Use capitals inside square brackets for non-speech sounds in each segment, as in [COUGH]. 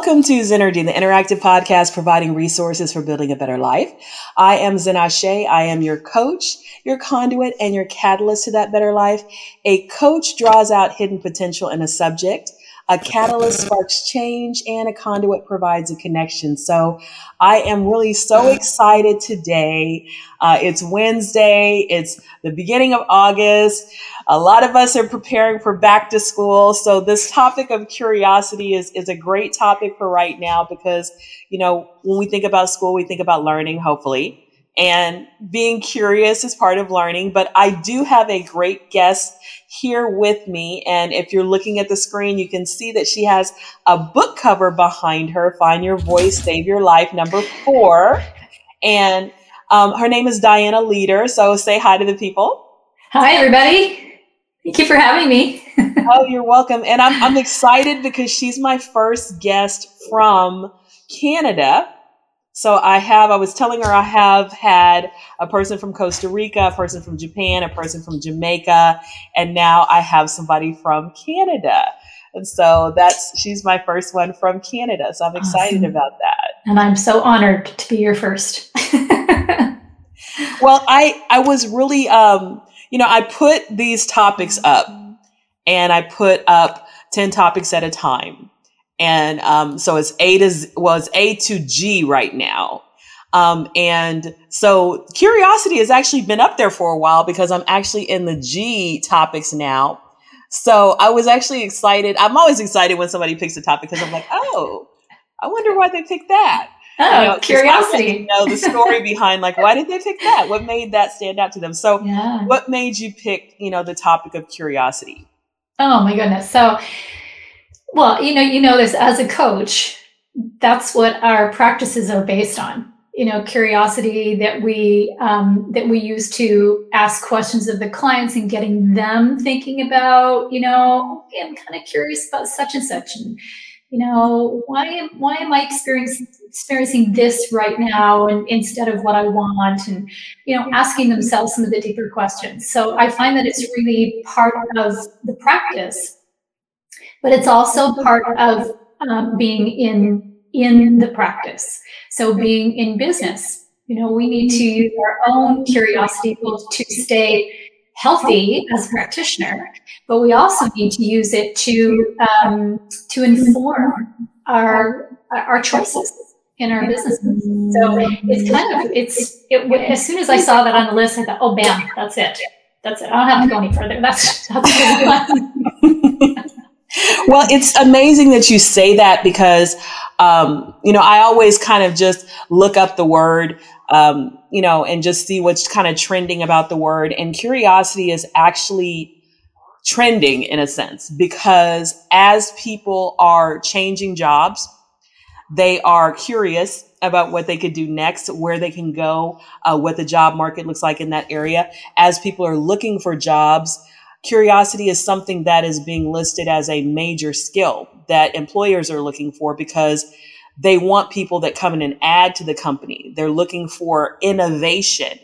Welcome to Zennurgy, the interactive podcast providing resources for building a better life. I am Zenashe. I am your coach, your conduit, and your catalyst to that better life. A coach draws out hidden potential in a subject. A catalyst sparks change and a conduit provides a connection. So I am really so excited today. Uh, it's Wednesday. It's the beginning of August. A lot of us are preparing for back to school. So this topic of curiosity is, is a great topic for right now because, you know, when we think about school, we think about learning, hopefully and being curious is part of learning. But I do have a great guest here with me. And if you're looking at the screen, you can see that she has a book cover behind her Find Your Voice, Save Your Life, number four. And um, her name is Dianna Leeder. So say hi to the people. Hi, everybody. Thank you for having me. [LAUGHS] oh, you're welcome. And I'm, I'm excited because she's my first guest from Canada. So I have, I was telling her I have had a person from Costa Rica, a person from Japan, a person from Jamaica, and now I have somebody from Canada. And so that's, she's my first one from Canada. So I'm excited awesome. about that. And I'm so honored to be your first. [LAUGHS] well, I, I was really, um, you know, I put these topics up and I put up 10 topics at a time and um, so it's A to Z, well, it's A to G right now. Um, and so curiosity has actually been up there for a while because I'm actually in the G topics now. So I was actually excited. I'm always excited when somebody picks a topic because I'm like, oh, I wonder why they picked that. Oh, you know, curiosity. You know the story behind like why did they pick that? What made that stand out to them? So, yeah. what made you pick you know the topic of curiosity? Oh my goodness! So well, you know, you know this as a coach, that's what our practices are based on. You know, curiosity that we um, that we use to ask questions of the clients and getting them thinking about, you know, okay, I'm kind of curious about such and such, and you know, why am why am I experiencing experiencing this right now and instead of what I want, and you know, asking themselves some of the deeper questions. So I find that it's really part of the practice but it's also part of um, being in in the practice. So being in business, you know, we need to use our own curiosity both to stay healthy as a practitioner, but we also need to use it to um, to inform our our choices in our businesses. So it's kind of it's it, as soon as I saw that on the list, I thought, oh, bam, that's it. That's it. I don't have to go any further. [LAUGHS] That's that's well, it's amazing that you say that because, um, you know, I always kind of just look up the word, um, you know, and just see what's kind of trending about the word. And curiosity is actually trending in a sense because as people are changing jobs, they are curious about what they could do next, where they can go, uh, what the job market looks like in that area. As people are looking for jobs, curiosity is something that is being listed as a major skill that employers are looking for because they want people that come in and add to the company. They're looking for innovation.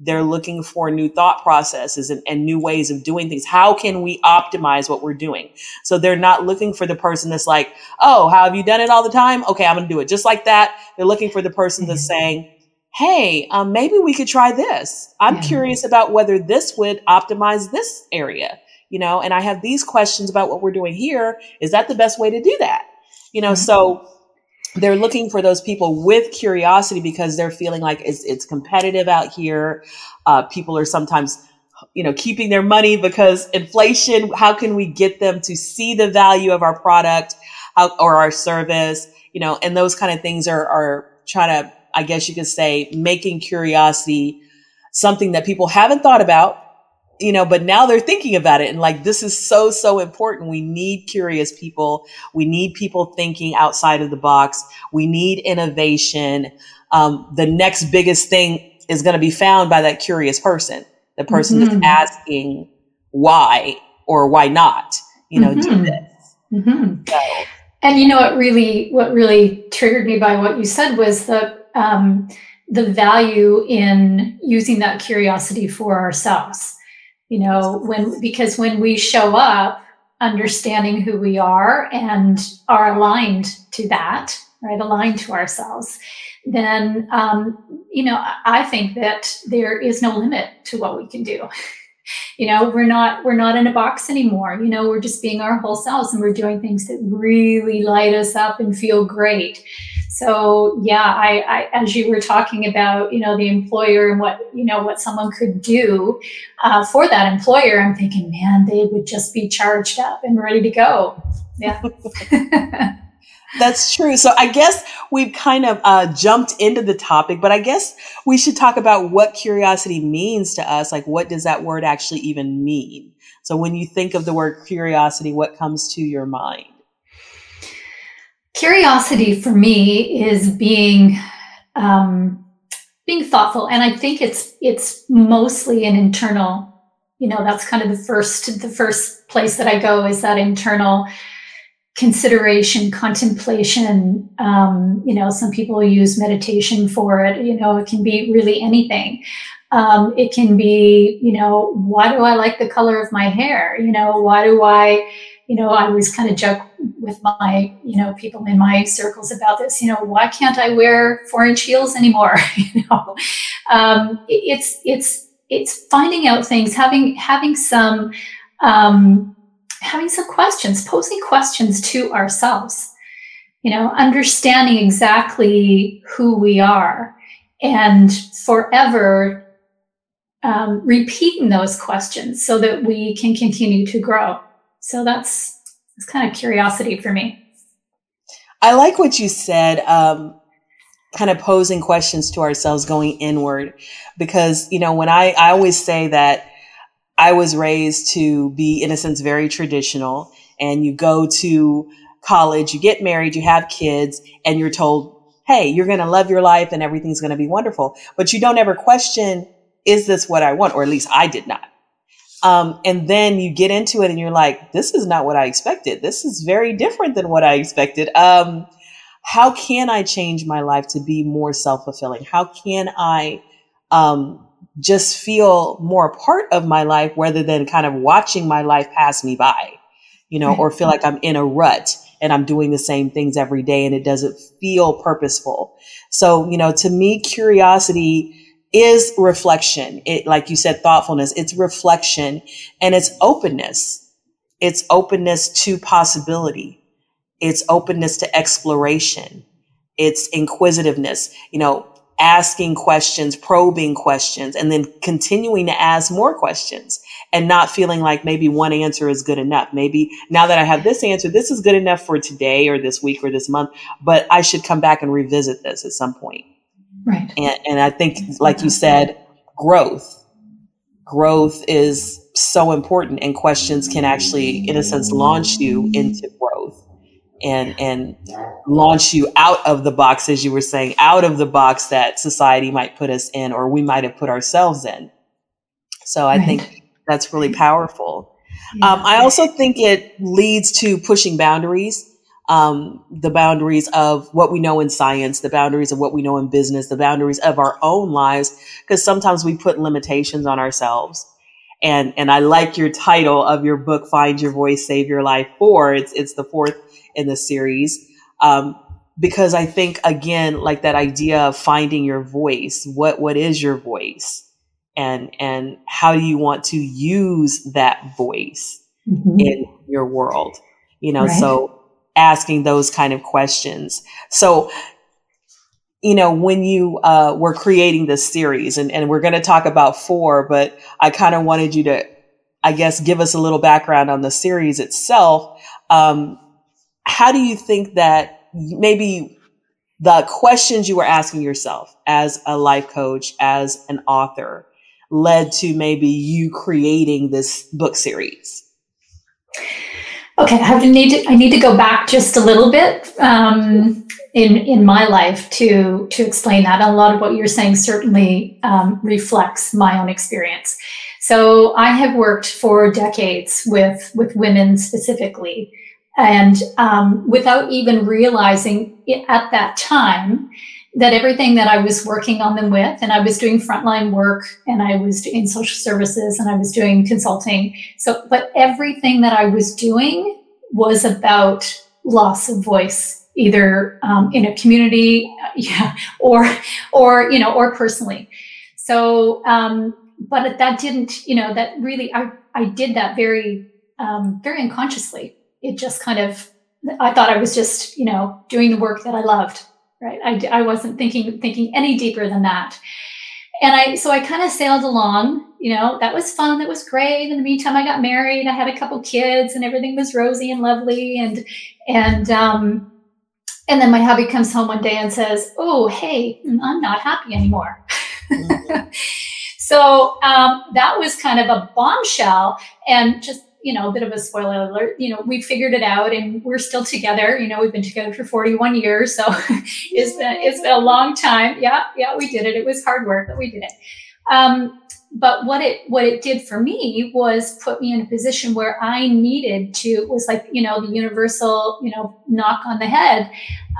They're looking for new thought processes and, and, new ways of doing things. How can we optimize what we're doing? So they're not looking for the person that's like, oh, how have you done it all the time? Okay, I'm going to do it just like that. They're looking for the person that's mm-hmm. saying, hey, um, maybe we could try this. I'm yeah. curious about whether this would optimize this area, you know, and I have these questions about what we're doing here. Is that the best way to do that? You know, mm-hmm. so they're looking for those people with curiosity because they're feeling like it's, it's competitive out here. Uh, people are sometimes you know keeping their money because inflation how can we get them to see the value of our product how, or our service you know and those kind of things are are trying to I guess you could say, making curiosity something that people haven't thought about, you know, but now they're thinking about it. And like, this is so, so important. We need curious people. We need people thinking outside of the box. We need innovation. Um, the next biggest thing is going to be found by that curious person, the person mm-hmm. that's asking why or why not, you know, mm-hmm. do this. Mm-hmm. So, and you know what really what really triggered me by what you said was the um, the value in using that curiosity for ourselves. You know, when because when we show up understanding who we are and are aligned to that, right? Aligned to ourselves, then, um, you know, I think that there is no limit to what we can do. [LAUGHS] you know, we're not, we're not in a box anymore. You know, we're just being our whole selves and we're doing things that really light us up and feel great. So yeah, I, I, as you were talking about, you know, the employer and what you know what someone could do uh, for that employer, I'm thinking, man, they would just be charged up and ready to go. Yeah. [LAUGHS] That's true. So I guess we've kind of uh, jumped into the topic, but I guess we should talk about what curiosity means to us. Like, what does that word actually even mean? So when you think of the word curiosity, what comes to your mind? Curiosity for me is being um, being thoughtful, and I think it's it's mostly an internal. You know, that's kind of the first the first place that I go is that internal consideration, contemplation. Um, you know, some people use meditation for it. You know, it can be really anything. Um, it can be, you know, why do I like the color of my hair? You know, why do I you know, I always kind of joke with my, you know, people in my circles about this. You know, why can't I wear four inch heels anymore? [LAUGHS] you know, um, it's it's it's finding out things, having having some um, having some questions, posing questions to ourselves. You know, understanding exactly who we are, and forever um, repeating those questions so that we can continue to grow. So that's it's kind of curiosity for me. I like what you said. Um, kind of posing questions to ourselves, going inward, because you know when I I always say that I was raised to be in a sense very traditional, and you go to college, you get married, you have kids, and you're told, hey, you're going to love your life and everything's going to be wonderful. But you don't ever question, is this what I want? Or at least I did not. Um, and then you get into it and you're like, this is not what I expected. This is very different than what I expected. Um, how can I change my life to be more self fulfilling? How can I um, just feel more a part of my life rather than kind of watching my life pass me by, you know, or feel like I'm in a rut and I'm doing the same things every day and it doesn't feel purposeful. So, you know, to me, curiosity is reflection. It, like you said, thoughtfulness, it's reflection and it's openness. It's openness to possibility. It's openness to exploration. It's inquisitiveness, you know, asking questions, probing questions, and then continuing to ask more questions and not feeling like maybe one answer is good enough. Maybe now that I have this answer, this is good enough for today or this week or this month, but I should come back and revisit this at some point. Right. And, and I think, like you said, growth. Growth is so important, and questions can actually, in a sense, launch you into growth and and launch you out of the box, as you were saying, out of the box that society might put us in, or we might have put ourselves in. So I right. think that's really powerful. Yeah. Um, I also think it leads to pushing boundaries um, the boundaries of what we know in science, the boundaries of what we know in business, the boundaries of our own lives, because sometimes we put limitations on ourselves. And and I like your title of your book, "Find Your Voice, Save Your Life." Four. It's it's the fourth in the series. Um, because I think again, like that idea of finding your voice. What what is your voice? and and how do you want to use that voice mm-hmm. in your world you know right. so asking those kind of questions. So, you know, when you uh, were creating this series, and, and we're going to talk about four, but I kind of wanted you to, I guess, give us a little background on the series itself. Um, how do you think that maybe the questions you were asking yourself as a life coach, as an author, led to maybe you creating this book series? Okay, I have to need to, I need to go back just a little bit um, in in my life to to explain that. A lot of what you're saying certainly um, reflects my own experience. So I have worked for decades with with women specifically, and um, without even realizing at that time that everything that I was working on them with, and I was doing frontline work and I was in social services and I was doing consulting. So, but everything that I was doing was about loss of voice, either um, in a community, [LAUGHS] yeah, or, or, you know, or personally. So, um, but that didn't, you know, that really, I, I did that very, um, very unconsciously. It just kind of, I thought I was just, you know, doing the work that I loved right? I, I wasn't thinking thinking any deeper than that. And I so I kind of sailed along, you know, that was fun, that was great. In the meantime, I got married, I had a couple kids, and everything was rosy and lovely. And and um and then my hubby comes home one day and says, Oh, hey, I'm not happy anymore. Mm-hmm. [LAUGHS] so um, that was kind of a bombshell and just you know, a bit of a spoiler alert, you know, we figured it out and we're still together. You know, we've been together for 41 years. So [LAUGHS] it's been, it's been a long time. Yeah. Yeah. We did it. It was hard work, but we did it. Um, but what it what it did for me was put me in a position where I needed to was like you know the universal you know knock on the head.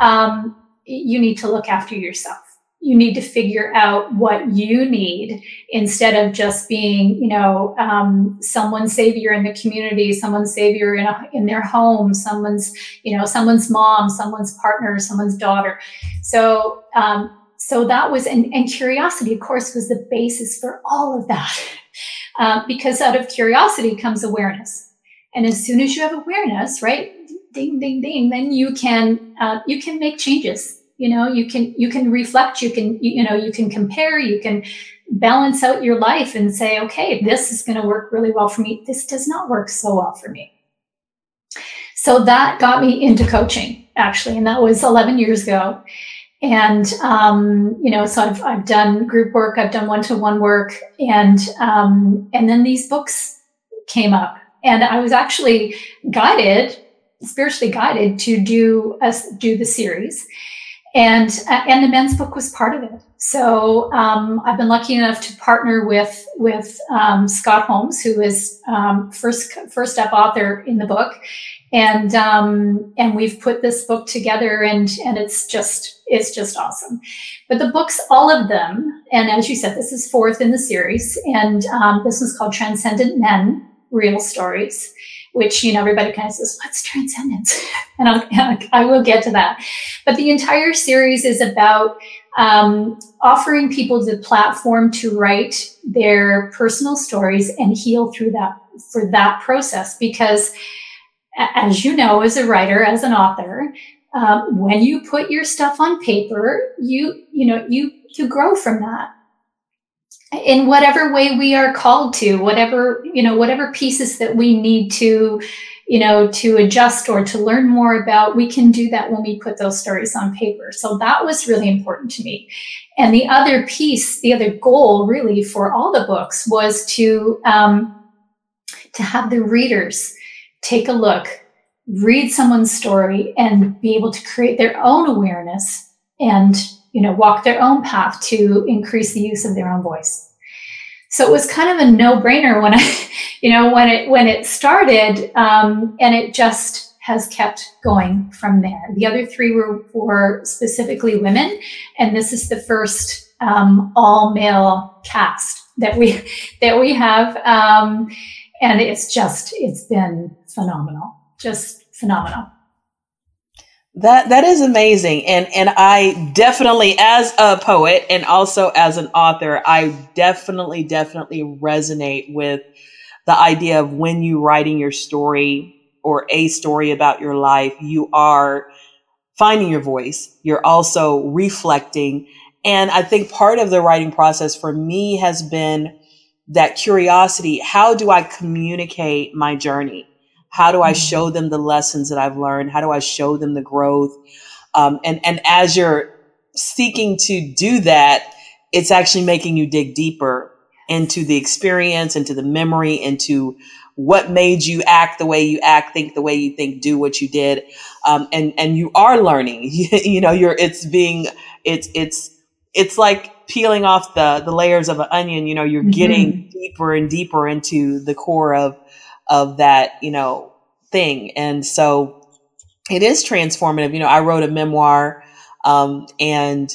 Um, you need to look after yourself you need to figure out what you need instead of just being, you know, um, someone's savior in the community, someone's savior in, a, in their home, someone's, you know, someone's mom, someone's partner, someone's daughter. So, um, so that was, and, and curiosity, of course, was the basis for all of that. Uh, [LAUGHS] because out of curiosity comes awareness. And as soon as you have awareness, right, ding, ding, ding, then you can, uh, you can make changes you know you can you can reflect you can you, you know you can compare you can balance out your life and say okay this is going to work really well for me. This does not work so well for me. So that got me into coaching actually and that was 11 years ago. And um, you know so I've, I've done group work i've done one-to-one work and um, and then these books came up. And i was actually guided spiritually guided to do us do the series and uh, and the men's book was part of it. So um, I've been lucky enough to partner with with um, Scott Holmes, who is um, first first step author in the book, and um, and we've put this book together, and and it's just it's just awesome. But the books, all of them, and as you said, this is fourth in the series, and um, this one's called Transcendent Men: Real Stories which you know everybody kind of says what's transcendence? [LAUGHS] And I'll, I will get to that. But the entire series is about um, offering people the platform to write their personal stories and heal through that for that process. Because as you know as a writer as an author um, when you put your stuff on paper you you know you you grow from that in whatever way we are called to whatever you know whatever pieces that we need to you know to adjust or to learn more about we can do that when we put those stories on paper. So that was really important to me. And the other piece the other goal really for all the books was to um, to have the readers take a look read someone's story and be able to create their own awareness and you know, walk their own path to increase the use of their own voice. So it was kind of a no-brainer when I, [LAUGHS] you know, when it when it started, um, and it just has kept going from there. The other three were were specifically women, and this is the first um, all-male cast that we [LAUGHS] that we have, um, and it's just it's been phenomenal, just phenomenal. That that is amazing. And and I definitely as a poet and also as an author, I definitely definitely resonate with the idea of when you writing your story or a story about your life, you are finding your voice. You're also reflecting. And I think part of the writing process for me has been that curiosity. How do I communicate my journey? How do I mm-hmm. show them the lessons that I've learned? How do I show them the growth? Um, and and as you're seeking to do that, it's actually making you dig deeper into the experience, into the memory, into what made you act the way you act, think the way you think, do what you did, um, and and you are learning. [LAUGHS] you know, you're it's being it's it's it's like peeling off the the layers of an onion. You know, you're mm-hmm. getting deeper and deeper into the core of of that, you know, thing. And so it is transformative. You know, I wrote a memoir, um, and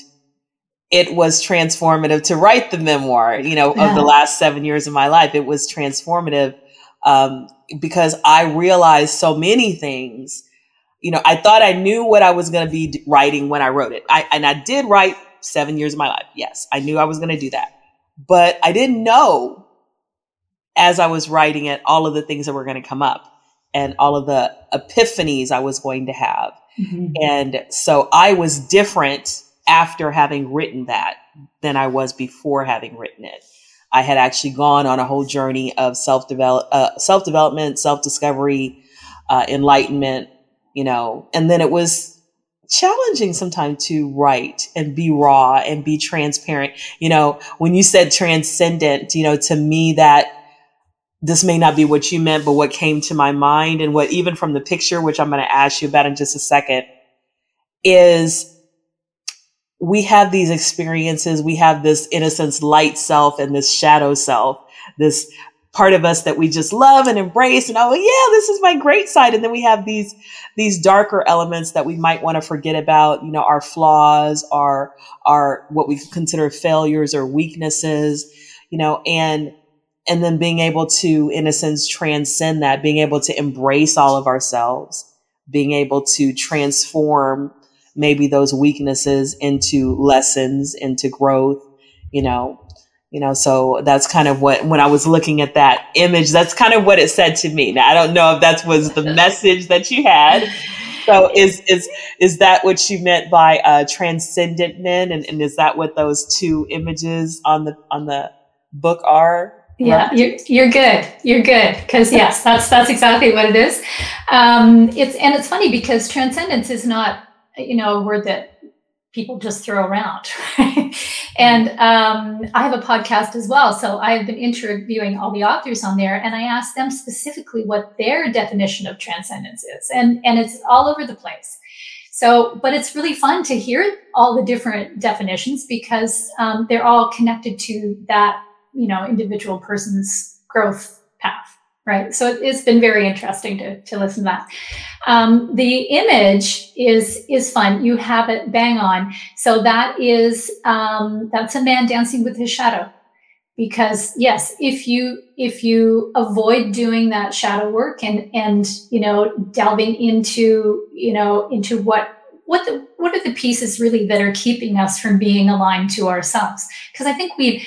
it was transformative to write the memoir, you know, yeah. of the last seven years of my life. It was transformative um, because I realized so many things. You know, I thought I knew what I was going to be writing when I wrote it. I, and I did write seven years of my life. Yes, I knew I was going to do that. But I didn't know as I was writing it all of the things that were going to come up and all of the epiphanies I was going to have. Mm-hmm. And so I was different after having written that than I was before having written it. I had actually gone on a whole journey of self develop, uh, self development, self discovery, uh, enlightenment, you know, and then it was challenging sometimes to write and be raw and be transparent. You know, when you said transcendent, you know, to me that this may not be what you meant, but what came to my mind and what even from the picture, which I'm going to ask you about in just a second, is we have these experiences. We have this innocence, light self and this shadow self, this part of us that we just love and embrace. And oh, yeah, this is my great side. And then we have these, these darker elements that we might want to forget about, you know, our flaws, our, our, what we consider failures or weaknesses, you know, and, and then being able to, in a sense, transcend that, being able to embrace all of ourselves, being able to transform maybe those weaknesses into lessons, into growth, you know, you know, so that's kind of what, when I was looking at that image, that's kind of what it said to me. Now, I don't know if that was the [LAUGHS] message that you had. So is, is, is that what you meant by, uh, transcendent men? And, and is that what those two images on the, on the book are? Yeah, you're, you're good. You're good. Cause yes, [LAUGHS] that's, that's exactly what it is. Um, it's, and it's funny because transcendence is not you know, a word that people just throw around. [LAUGHS] and um, I have a podcast as well. So I've been interviewing all the authors on there and I asked them specifically what their definition of transcendence is. And, and it's all over the place. So, but it's really fun to hear all the different definitions because um, they're all connected to that, you know, individual person's growth path right? So it's been very interesting to, to listen to that. Um, the image is is fun. You have it bang on. So that is um, that's a man dancing with his shadow. Because yes, if you if you avoid doing that shadow work and and you know delving into you know into what what the what are the pieces really that are keeping us from being aligned to ourselves? Because I think we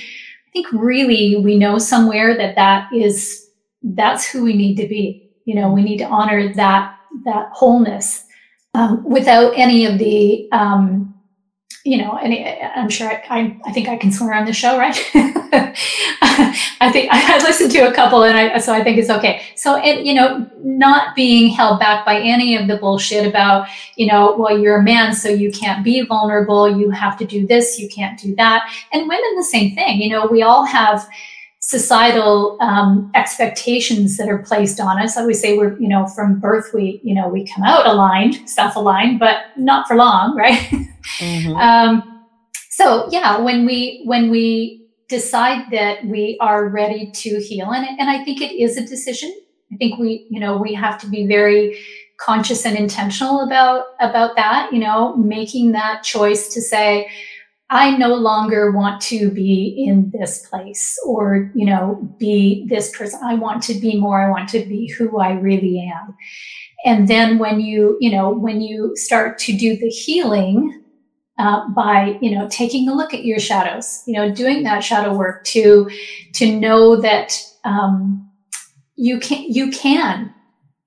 think really we know somewhere that that is that's who we need to be. You know, we need to honor that that wholeness um, without any of the um, you know, and I'm sure I, I, I, think I can swear on the show, right? [LAUGHS] I think I listened to a couple and I, so I think it's okay. So, it, you know, not being held back by any of the bullshit about, you know, well, you're a man, so you can't be vulnerable. You have to do this. You can't do that. And women, the same thing. You know, we all have, societal um, expectations that are placed on us. I always say we're, you know, from birth we, you know, we come out aligned, self-aligned, but not for long, [LAUGHS] right? Mm-hmm. um, so yeah, when we when we decide that we are ready to heal, and and I think it is a decision. I think we, you know, we have to be very conscious and intentional about about that. You know, making that choice to say I no longer want to be in this place or, you know, be this person. I want to be more. I want to be who I really am. And then when you, you know, when you start to do the healing uh, by, you know, taking a look at your shadows, you know, doing that shadow work to, to know that, um, you can, you can,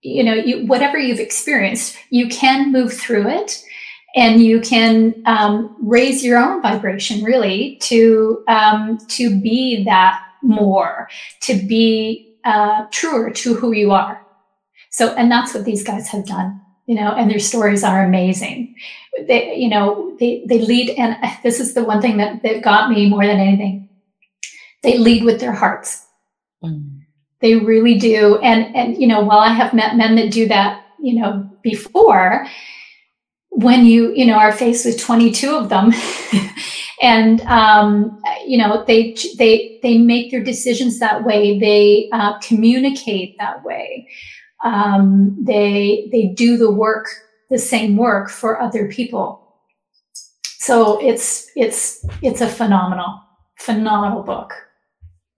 you know, you, whatever you've experienced, you can move through it and you can um, raise your own vibration really to um, to be that more to be uh, truer to who you are. So and that's what these guys have done you know and their stories are amazing. They you know they they lead and this is the one thing that, that got me more than anything. They lead with their hearts. Mm. they really do. And and you know while i have met men that do that you know before when you you know are faced with 22 of them [LAUGHS] and um, you know they they they make their decisions that way. They uh, communicate that way. Um, they they do the work the same work for other people. So it's it's it's a phenomenal phenomenal book.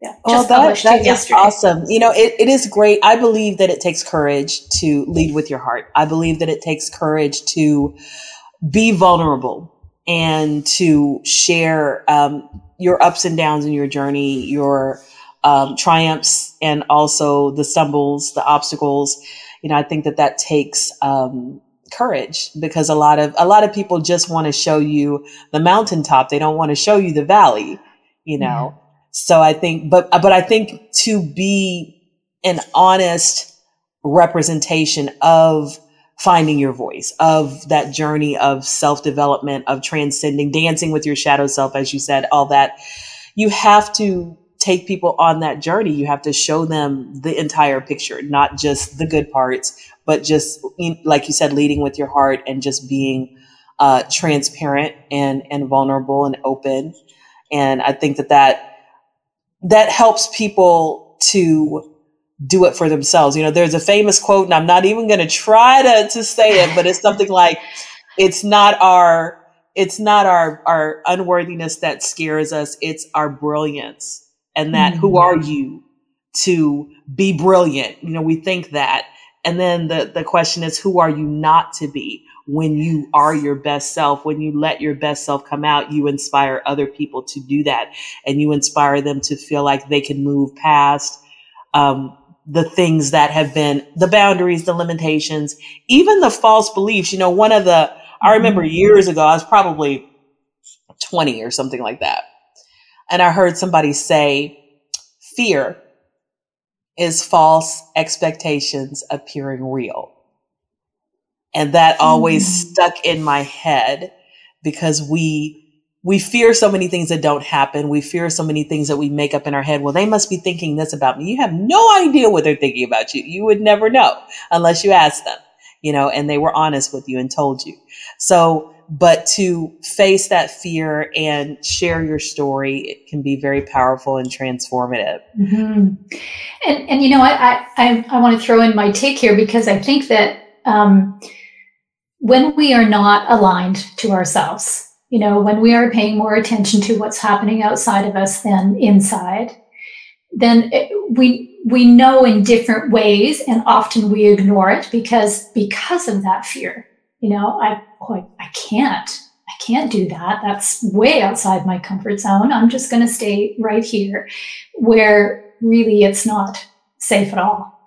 Yeah, oh, that, that is awesome. You know, it, it is great. I believe that it takes courage to lead with your heart. I believe that it takes courage to be vulnerable and to share um, your ups and downs in your journey, your um, triumphs, and also the stumbles, the obstacles. You know, I think that that takes um, courage because a lot of a lot of people just want to show you the mountaintop. They don't want to show you the valley. You know, yeah. So I think, but but I think to be an honest representation of finding your voice, of that journey of self development, of transcending, dancing with your shadow self, as you said, all that. You have to take people on that journey. You have to show them the entire picture, not just the good parts, but just, like you said, leading with your heart and just being uh, transparent and, and vulnerable and open. And I think that that, that helps people to do it for themselves. You know, there's a famous quote, and I'm not even going to try to to say it, but it's something [LAUGHS] like, "It's not our it's not our our unworthiness that scares us; it's our brilliance." And that, mm-hmm. who are you to be brilliant? You know, we think that, and then the the question is, who are you not to be? When you are your best self, when you let your best self come out, you inspire other people to do that, and you inspire them to feel like they can move past um, the things that have been the boundaries, the limitations, even the false beliefs. You know, one of the, I remember mm-hmm. years ago, I was probably 20 or something like that. And I heard somebody say, fear is false expectations appearing real. And that always mm. stuck in my head because we we fear so many things that don't happen. We fear so many things that we make up in our head. Well, they must be thinking this about me. You have no idea what they're thinking about you. You would never know unless you ask them, you know, and they were honest with you and told you. So, but to face that fear and share your story, it can be very powerful and transformative. Mm-hmm. And, and, you know, I, I, I want to throw in my take here because I think that, um, when we are not aligned to ourselves, you know, when we are paying more attention to what's happening outside of us than inside, then it, we we know in different ways, and often we ignore it because because of that fear. You know, I oh, I, can't I can't do that. That's way outside my comfort zone. I'm just going to stay right here, where really it's not safe at all.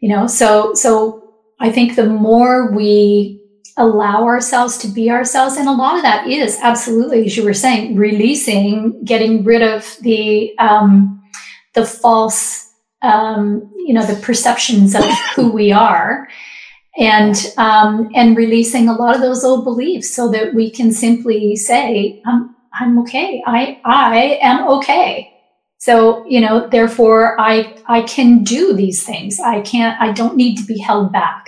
You know, so so I think the more we allow ourselves to be ourselves. And a lot of that is absolutely, as you were saying, releasing, getting rid of the um, the false, um, you know, the perceptions of [LAUGHS] who we are, and um, and releasing a lot of those old beliefs, so that we can simply say, "I'm I'm okay. I I am okay." So you know, therefore, I I can do these things. I can't. I don't need to be held back.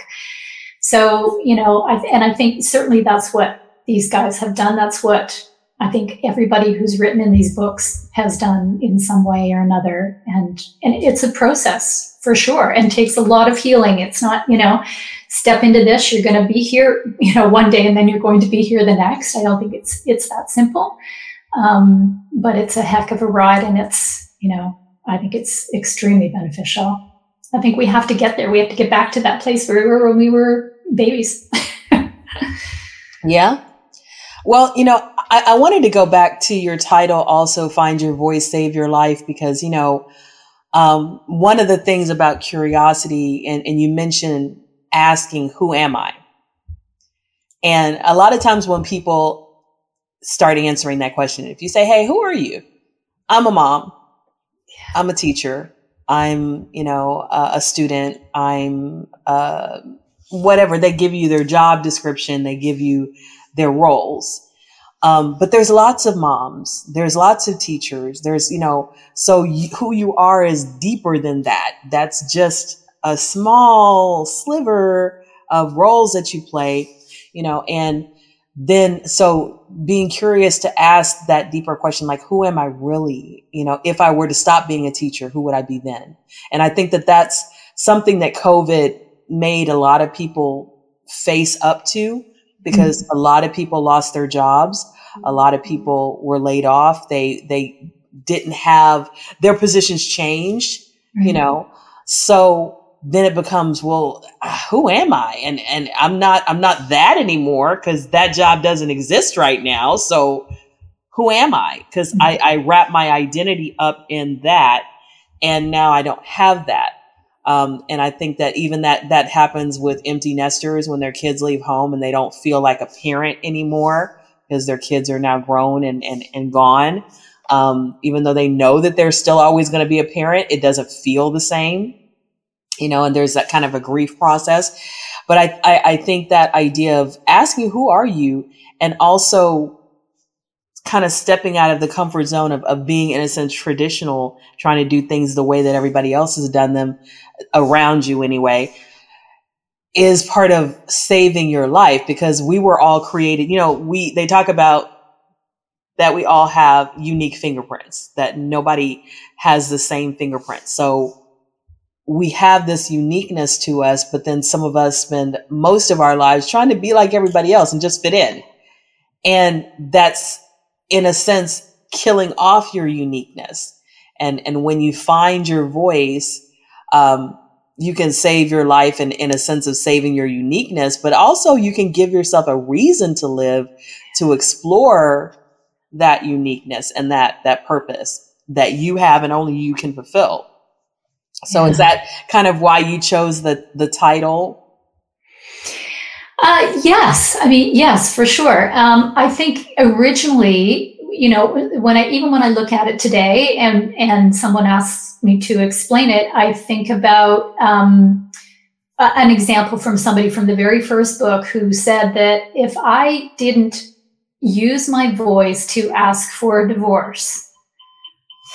So, you know, I, and I think certainly that's what these guys have done. That's what I think everybody who's written in these books has done in some way or another. And, and it's a process for sure and takes a lot of healing. It's not, you know, step into this, you're going to be here, you know, one day and then you're going to be here the next. I don't think it's, it's that simple. Um, but it's a heck of a ride and it's, you know, I think it's extremely beneficial. I think we have to get there. We have to get back to that place where we were when we were babies. yeah. Well, you know, I, I, wanted to go back to your title also, Find Your Voice, Save Your Life, because, you know, um, one of the things about curiosity, and, and you mentioned asking, Who am I? And a lot of times when people start answering that question, if you say, Hey, who are you? I'm a mom, yeah. I'm a teacher, I'm, you know, uh, a student, I'm, uh, whatever they give you their job description they give you their roles. Um, but there's lots of moms there's lots of teachers there's you know so you, who you are is deeper than that. That's just a small sliver of roles that you play you know and then so being curious to ask that deeper question like who am i really? You know if i were to stop being a teacher who would i be then? And i think that that's something that covid made a lot of people face up to because mm-hmm. a lot of people lost their jobs. A lot of people were laid off. They they didn't have their positions changed, you know. So then it becomes, well, who am I? And and I'm not I'm not that anymore because that job doesn't exist right now. So who am I? Because mm-hmm. I, I wrap my identity up in that, and now I don't have that. Um, and I think that even that that happens with empty nesters when their kids leave home and they don't feel like a parent anymore because their kids are now grown and and, and gone. Um, even though they know that they're still always going to be a parent, it doesn't feel the same, you know. And there's that kind of a grief process. But I, I, I think that idea of asking who are you, and also kind of stepping out of the comfort zone of, of being in a sense traditional, trying to do things the way that everybody else has done them around you anyway, is part of saving your life because we were all created, you know, we they talk about that we all have unique fingerprints, that nobody has the same fingerprint. So we have this uniqueness to us, but then some of us spend most of our lives trying to be like everybody else and just fit in. And that's in a sense killing off your uniqueness. And and when you find your voice, um, you can save your life in, in a sense of saving your uniqueness, but also you can give yourself a reason to live, to explore that uniqueness and that that purpose that you have and only you can fulfill. So yeah. is that kind of why you chose the the title? Uh, yes, I mean yes, for sure. Um, I think originally, you know, when I even when I look at it today, and and someone asks me to explain it, I think about. Um, an example from somebody from the very first book who said that if I didn't use my voice to ask for a divorce,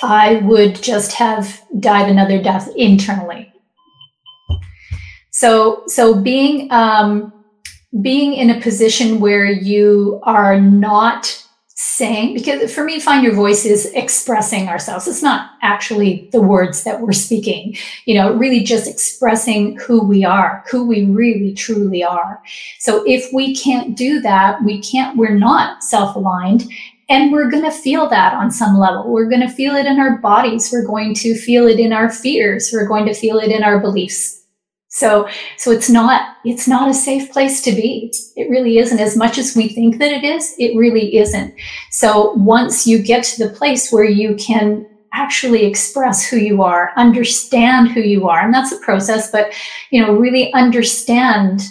I would just have died another death internally. So, so being um, being in a position where you are not saying because for me find your voice is expressing ourselves. It's not actually the words that we're speaking. You know really just expressing who we are who we really truly are. So if we can't do that we can't we're not self-aligned and we're going to feel that on some level. We're going to feel it in our bodies. We're going to feel it in our fears. We're going to feel it in our beliefs so, so it's not, it's not a safe place to be. It really isn't as much as we think that it is. It really isn't. So once you get to the place where you can actually express who you are, understand who you are, and that's a process, but, you know, really understand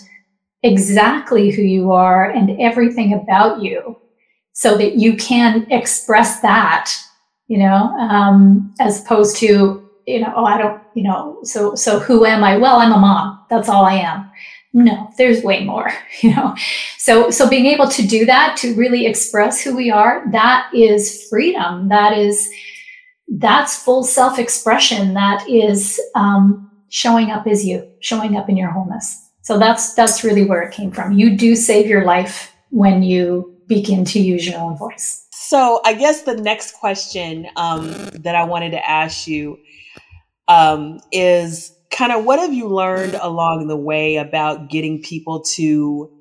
exactly who you are and everything about you so that you can express that, you know, um, as opposed to you know, oh, I don't, you know, so so who am I? Well, I'm a mom. That's all I am. No, there's way more, [LAUGHS] you know. So so being able to do that, to really express who we are, that is freedom. That is that's full self-expression. That is um, showing up as you, showing up in your wholeness. So that's that's really where it came from. You do save your life when you begin to use your own voice. So I guess the next question um, that I wanted to ask you um, is kind of what have you learned along the way about getting people to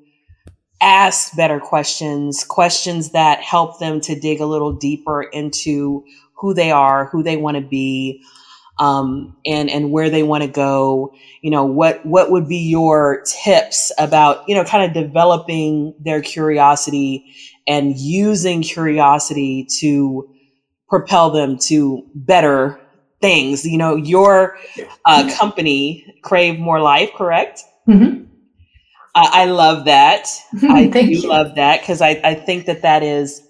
ask better questions, questions that help them to dig a little deeper into who they are, who they want to be, um, and and where they want to go. You know, what what would be your tips about you know kind of developing their curiosity and using curiosity to propel them to better things. You know, your uh, company, Crave More Life, correct? Mm-hmm. Uh, I love that. I do you. love that because I, I think that that is,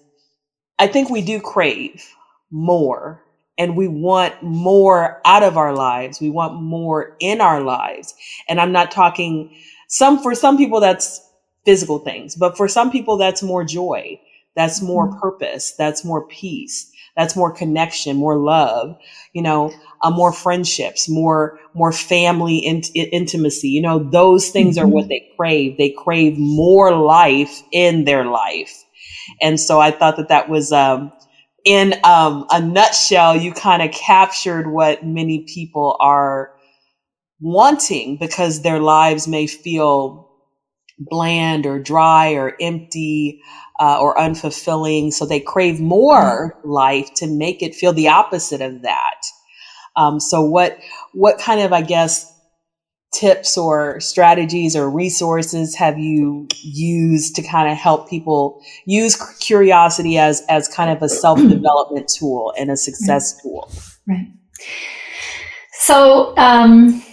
I think we do crave more and we want more out of our lives. We want more in our lives. And I'm not talking some, for some people, that's physical things, but for some people, that's more joy. That's more mm-hmm. purpose. That's more peace that's more connection more love you know uh, more friendships more more family in- intimacy you know those things mm-hmm. are what mm-hmm. they crave they crave more life in their life and so i thought that that was um, in um, a nutshell you kind of captured what many people are wanting because their lives may feel bland or dry or empty uh, or unfulfilling. So they crave more life to make it feel the opposite of that. Um, so what what kind of I guess tips or strategies or resources have you used to kind of help people use curiosity as as kind of a self development tool and a [CLEARS THROAT] success right. tool? Right. So um,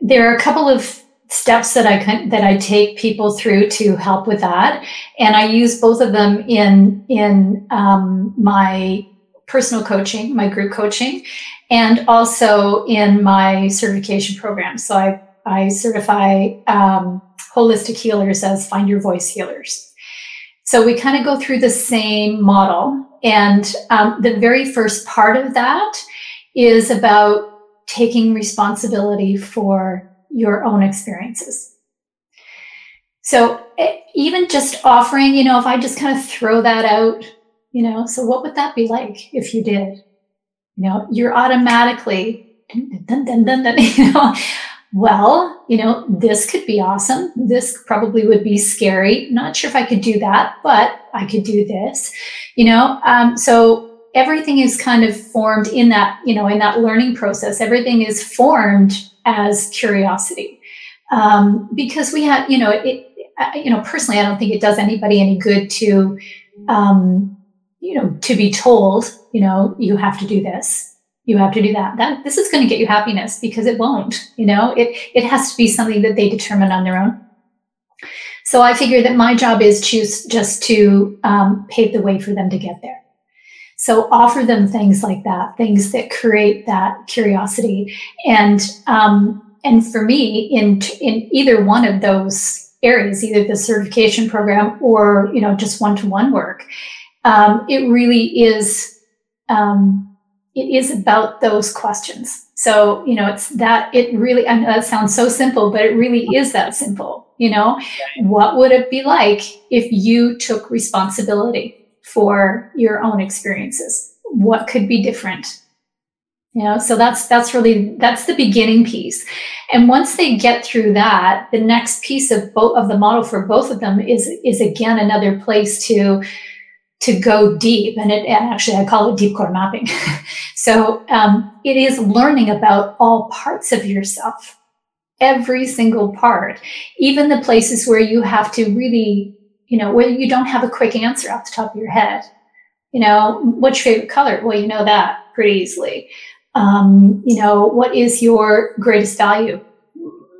there are a couple of steps that I can, that I take people through to help with that, and I use both of them in in um, my personal coaching, my group coaching, and also in my certification program. So I I certify um, holistic healers as Find Your Voice healers. So we kind of go through the same model, and um, the very first part of that is about taking responsibility for your own experiences. So even just offering, you know, if I just kind of throw that out, you know, so what would that be like if you did? You know, you're automatically, dun, dun, dun, [LAUGHS] you know, well, you know, this could be awesome. This probably would be scary. Not sure if I could do that, but I could do this, you know. Um, so everything is kind of formed in that, you know, in that learning process. Everything is formed as curiosity um, because we have, you know, it. You know, personally, I don't think it does anybody any good to, um, you know, to be told, you know, you have to do this, you have to do that. That this is going to get you happiness because it won't. You know, it it has to be something that they determine on their own. So I figure that my job is choose just to um, pave the way for them to get there. So offer them things like that, things that create that curiosity. And um, and for me, in in either one of those areas, either the certification program or you know just one to one work, um, it really is um, it is about those questions. So you know it's that it really and that sounds so simple, but it really is that simple. You know, what would it be like if you took responsibility? For your own experiences. What could be different? You know so that's that's really that's the beginning piece. And once they get through that the next piece of both of the model for both of them is is again another place to to go deep. And it and actually i call it deep core mapping. [LAUGHS] So um, it is learning about all parts of yourself. Every single part. Even the places where you have to really you know, where you don't have a quick answer off the top of your head. You know, what's your favorite color? Well, you know that pretty easily. Um, you know, what is your greatest value?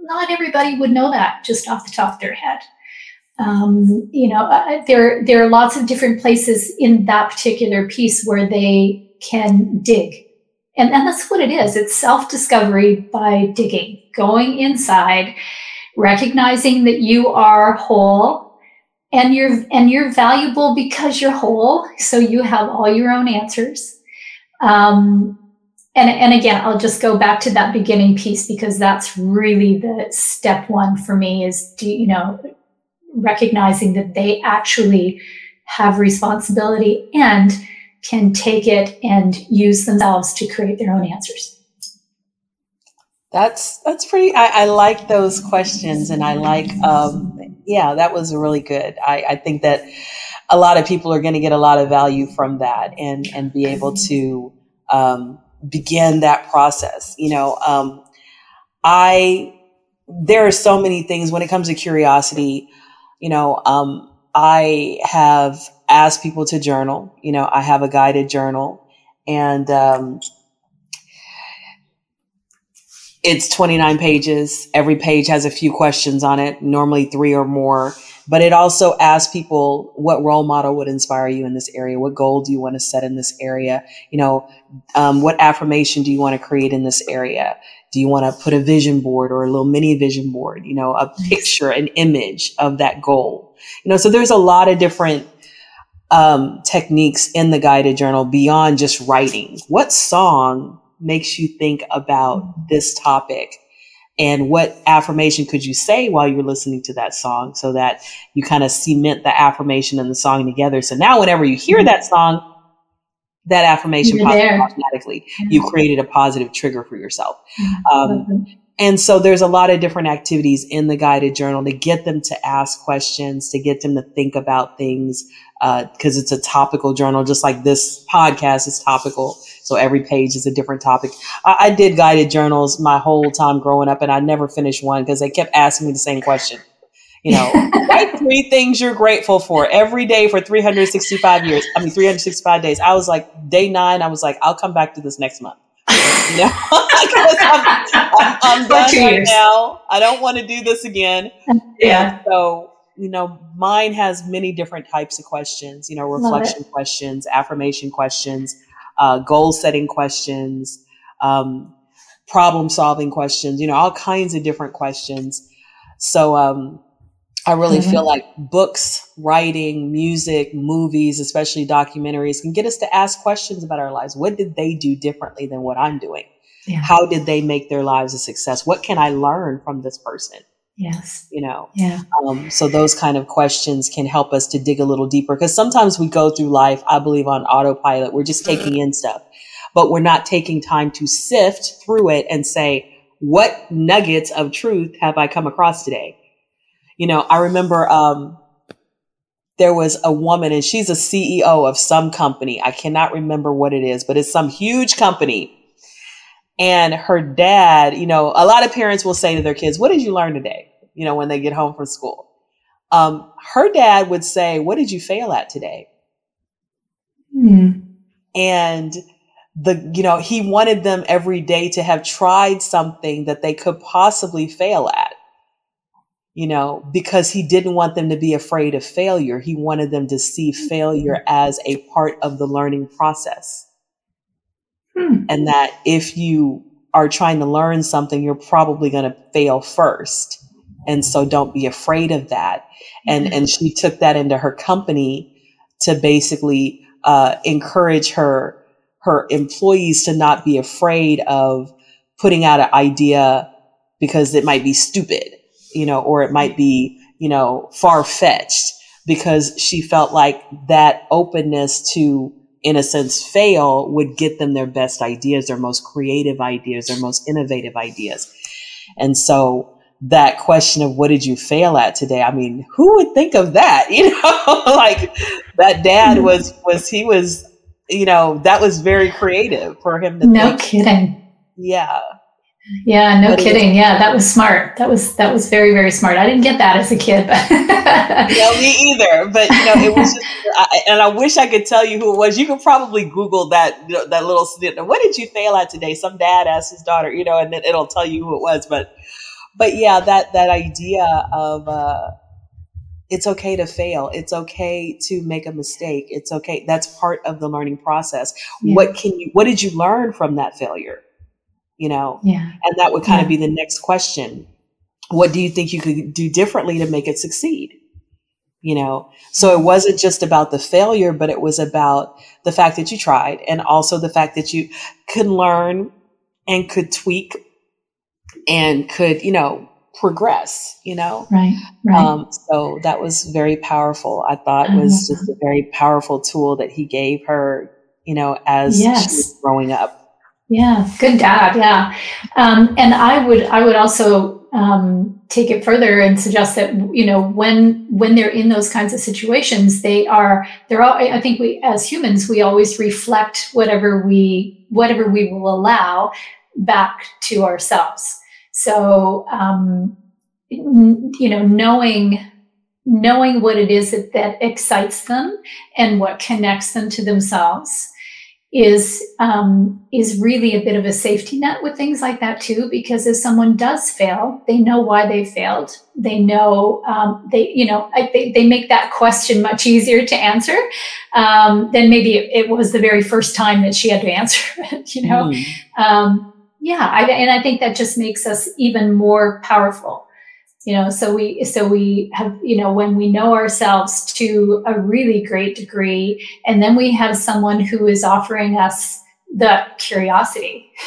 Not everybody would know that just off the top of their head. Um, you know, uh, there there are lots of different places in that particular piece where they can dig, and and that's what it is. It's self discovery by digging, going inside, recognizing that you are whole and you're and you're valuable because you're whole so you have all your own answers. Um, and and again i'll just go back to that beginning piece because that's really the step one for me is do you know recognizing that they actually have responsibility and can take it and use themselves to create their own answers that's that's pretty i, I like those questions and i like um, yeah, that was really good. I, I think that a lot of people are going to get a lot of value from that and and be able to um, begin that process. You know, um, I there are so many things when it comes to curiosity. You know, um, I have asked people to journal. You know, I have a guided journal, and um, it's 29 pages. Every page has a few questions on it, normally three or more. But it also asks people what role model would inspire you in this area? What goal do you want to set in this area? You know, um, what affirmation do you want to create in this area? Do you want to put a vision board or a little mini vision board? You know, a picture, an image of that goal. You know, so there's a lot of different um, techniques in the guided journal beyond just writing. What song makes you think about this topic? And what affirmation could you say while you're listening to that song so that you kind of cement the affirmation and the song together? So now, whenever you hear that song, that affirmation pops automatically. You created a positive trigger for yourself. Um, And so there's a lot of different activities in the guided journal to get them to ask questions, to get them to think about things, because uh, it's a topical journal, just like this podcast is topical. So every page is a different topic. I, I did guided journals my whole time growing up, and I never finished one because they kept asking me the same question. You know, [LAUGHS] write three things you're grateful for every day for 365 years. I mean, 365 days. I was like, day nine, I was like, I'll come back to this next month. no, [LAUGHS] I'm, I'm, I'm done right now. I don't want to do this again. Yeah. And so you know, mine has many different types of questions, you know, reflection questions, affirmation questions, uh, goal setting questions, um, problem solving questions, you know, all kinds of different questions. So, um, I really mm-hmm. feel like books, writing, music, movies, especially documentaries, can get us to ask questions about our lives. What did they do differently than what I'm doing? Yeah. How did they make their lives a success? What can I learn from this person? Yes. You know, yeah. Um, so those kind of questions can help us to dig a little deeper because sometimes we go through life, I believe, on autopilot. We're just taking in stuff, but we're not taking time to sift through it and say, what nuggets of truth have I come across today? You know, I remember um, there was a woman and she's a CEO of some company. I cannot remember what it is, but it's some huge company and her dad, you know, a lot of parents will say to their kids, What did you learn today? You know, when they get home from school. Um, her dad would say, What did you fail at today? Mm. And the, you know, he wanted them every day to have tried something that they could possibly fail at, you know, because he didn't want them to be afraid of failure. He wanted them to see failure as a part of the learning process. Hmm. And that if you are trying to learn something, you're probably going to fail first. And so don't be afraid of that. And, and she took that into her company to basically, uh, encourage her, her employees to not be afraid of putting out an idea because it might be stupid, you know, or it might be, you know, far fetched because she felt like that openness to in a sense, fail would get them their best ideas, their most creative ideas, their most innovative ideas. And so that question of what did you fail at today? I mean, who would think of that? [LAUGHS] You know, like that dad mm-hmm. was, was, he was, you know, that was very creative for him to No think. kidding. Yeah. Yeah, no but kidding. Yeah, that was smart. That was that was very very smart. I didn't get that as a kid, but [LAUGHS] no, me either. But you know, it was just, I, and I wish I could tell you who it was. You could probably Google that you know, that little snippet. What did you fail at today? Some dad asked his daughter, you know, and then it'll tell you who it was. But but yeah, that that idea of uh, it's okay to fail. It's okay to make a mistake. It's okay. That's part of the learning process. Yeah. What can you? What did you learn from that failure? You know? Yeah. And that would kind yeah. of be the next question. What do you think you could do differently to make it succeed? You know, so it wasn't just about the failure, but it was about the fact that you tried and also the fact that you could learn and could tweak and could, you know, progress, you know? Right. right. Um, so that was very powerful. I thought I was just a very powerful tool that he gave her, you know, as yes. she was growing up. Yeah, good dad. Yeah, um, and I would I would also um, take it further and suggest that you know when when they're in those kinds of situations, they are they're all. I think we as humans we always reflect whatever we whatever we will allow back to ourselves. So um, you know, knowing knowing what it is that, that excites them and what connects them to themselves is um, is really a bit of a safety net with things like that too because if someone does fail they know why they failed. They know um, they you know they, they make that question much easier to answer um, than maybe it, it, was the very first time that she had to answer [LAUGHS] it you know? Mm. yeah I, and i think that just makes us even more powerful you know so we so we have you know when we know ourselves to a really great degree and then we have someone who is offering us the curiosity. [LAUGHS]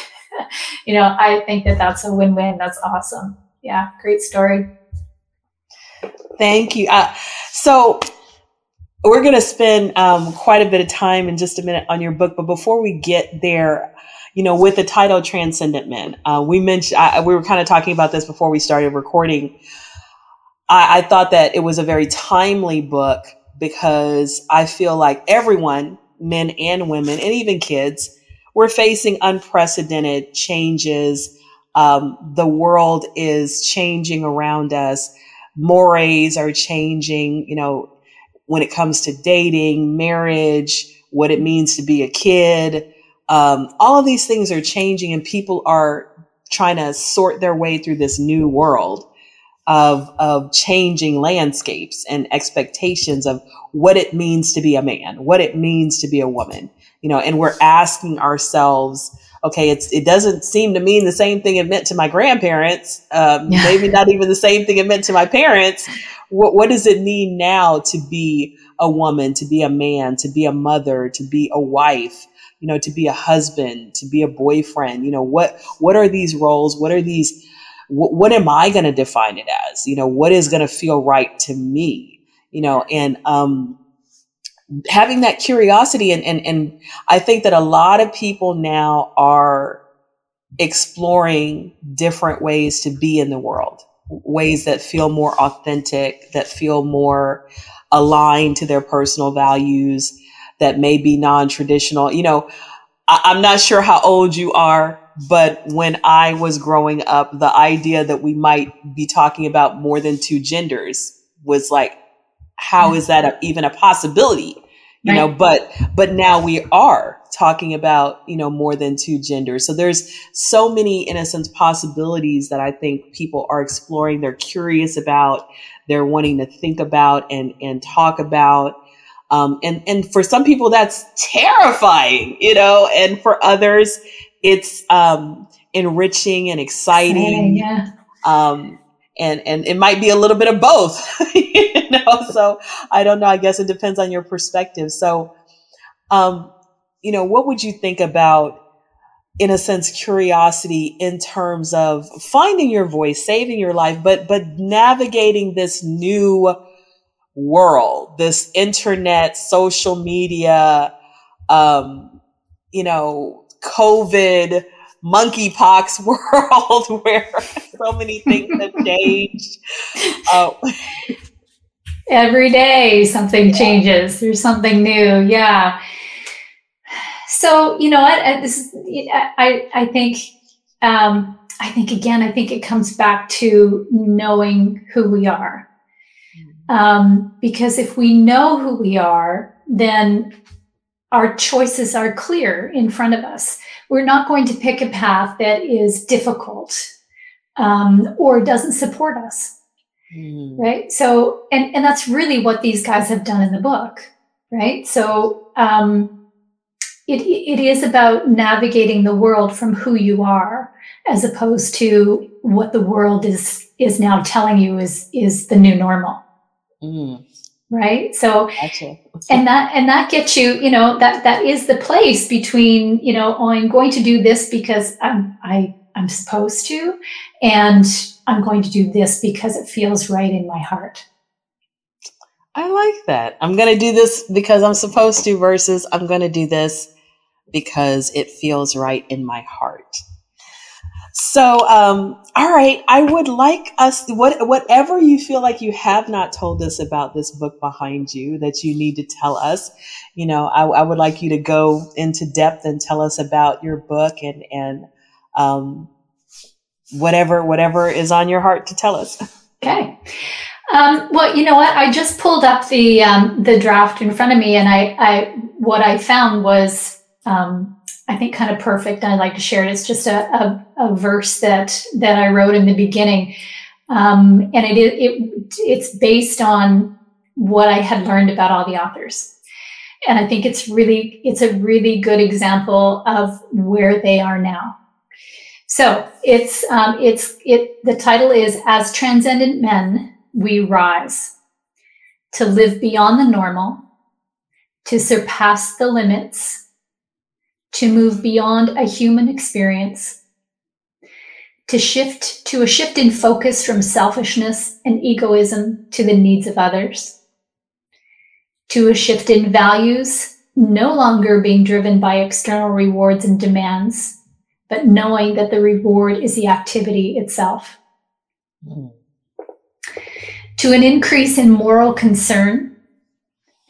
You know i think that that's a win-win. That's awesome. Yeah great story. Thank you. Uh, so we're going to spend um, quite a bit of time in just a minute on your book but before we get there you know, with the title Transcendent Men, uh, we mentioned, I, we were kind of talking about this before we started recording. I, I thought that it was a very timely book because I feel like everyone, men and women, and even kids, we're facing unprecedented changes. Um, the world is changing around us. Mores are changing, you know, when it comes to dating, marriage, what it means to be a kid. Um, all of these things are changing, and people are trying to sort their way through this new world of of changing landscapes and expectations of what it means to be a man, what it means to be a woman. You know, and we're asking ourselves, okay, it's it doesn't seem to mean the same thing it meant to my grandparents. Um, yeah. Maybe not even the same thing it meant to my parents. What what does it mean now to be a woman, to be a man, to be a mother, to be a wife? You know, to be a husband, to be a boyfriend. You know, what what are these roles? What are these what, what am I going to define it as? You know, what is going to feel right to me? You know, and um, having that curiosity and, and and I think that a lot of people now are exploring different ways to be in the world, ways that feel more authentic, that feel more aligned to their personal values, that may be non-traditional. You know, I, I'm not sure how old you are, but when I was growing up, the idea that we might be talking about more than two genders was like, how is that a, even a possibility? You right. know, but but now we are talking about you know more than two genders. So there's so many, in a sense, possibilities that I think people are exploring. They're curious about. They're wanting to think about and and talk about. Um, and and for some people that's terrifying, you know, and for others it's um, enriching and exciting. yeah. Um, and and it might be a little bit of both, [LAUGHS] you know. So I don't know. I guess it depends on your perspective. So, um, you know, what would you think about? in a sense curiosity in terms of finding your voice saving your life but but navigating this new world this internet social media um you know COVID monkeypox [LAUGHS] world [LAUGHS] where so many things have changed. Uh, [LAUGHS] Every day something yeah. changes. There's something new. Yeah. So you know what? I, this, I I think um, I think again. I think it comes back to knowing who we are. Mm-hmm. Um, because if we know who we are, then our choices are clear in front of us. We're not going to pick a path that is difficult um, or doesn't support us. Mm. Right. So, and, and that's really what these guys have done in the book. Right. So, um, it, it is about navigating the world from who you are as opposed to what the world is is now telling you is is the new normal. Mm right so gotcha. and that and that gets you you know that that is the place between you know oh, i'm going to do this because i'm i i'm supposed to and i'm going to do this because it feels right in my heart i like that i'm going to do this because i'm supposed to versus i'm going to do this because it feels right in my heart so, um, all right, I would like us what whatever you feel like you have not told us about this book behind you that you need to tell us. You know, I, I would like you to go into depth and tell us about your book and and um, whatever whatever is on your heart to tell us. [LAUGHS] Okay. Um, well, you know what? I just pulled up the um, the draft in front of me, and I, I what I found was um, I think kind of perfect. I'd like to share it. It's just a, a, a verse that that I wrote in the beginning, um, and it, it it's based on what I had learned about all the authors, and I think it's really it's a really good example of where they are now. So it's um, it's it. The title is "As Transcendent Men, We Rise." To live beyond the normal, to surpass the limits to move beyond a human experience, to shift to a shift in focus from selfishness and egoism to the needs of others, to a shift in values, no longer being driven by external rewards and demands, but knowing that the reward is the activity itself. To an increase in moral concern,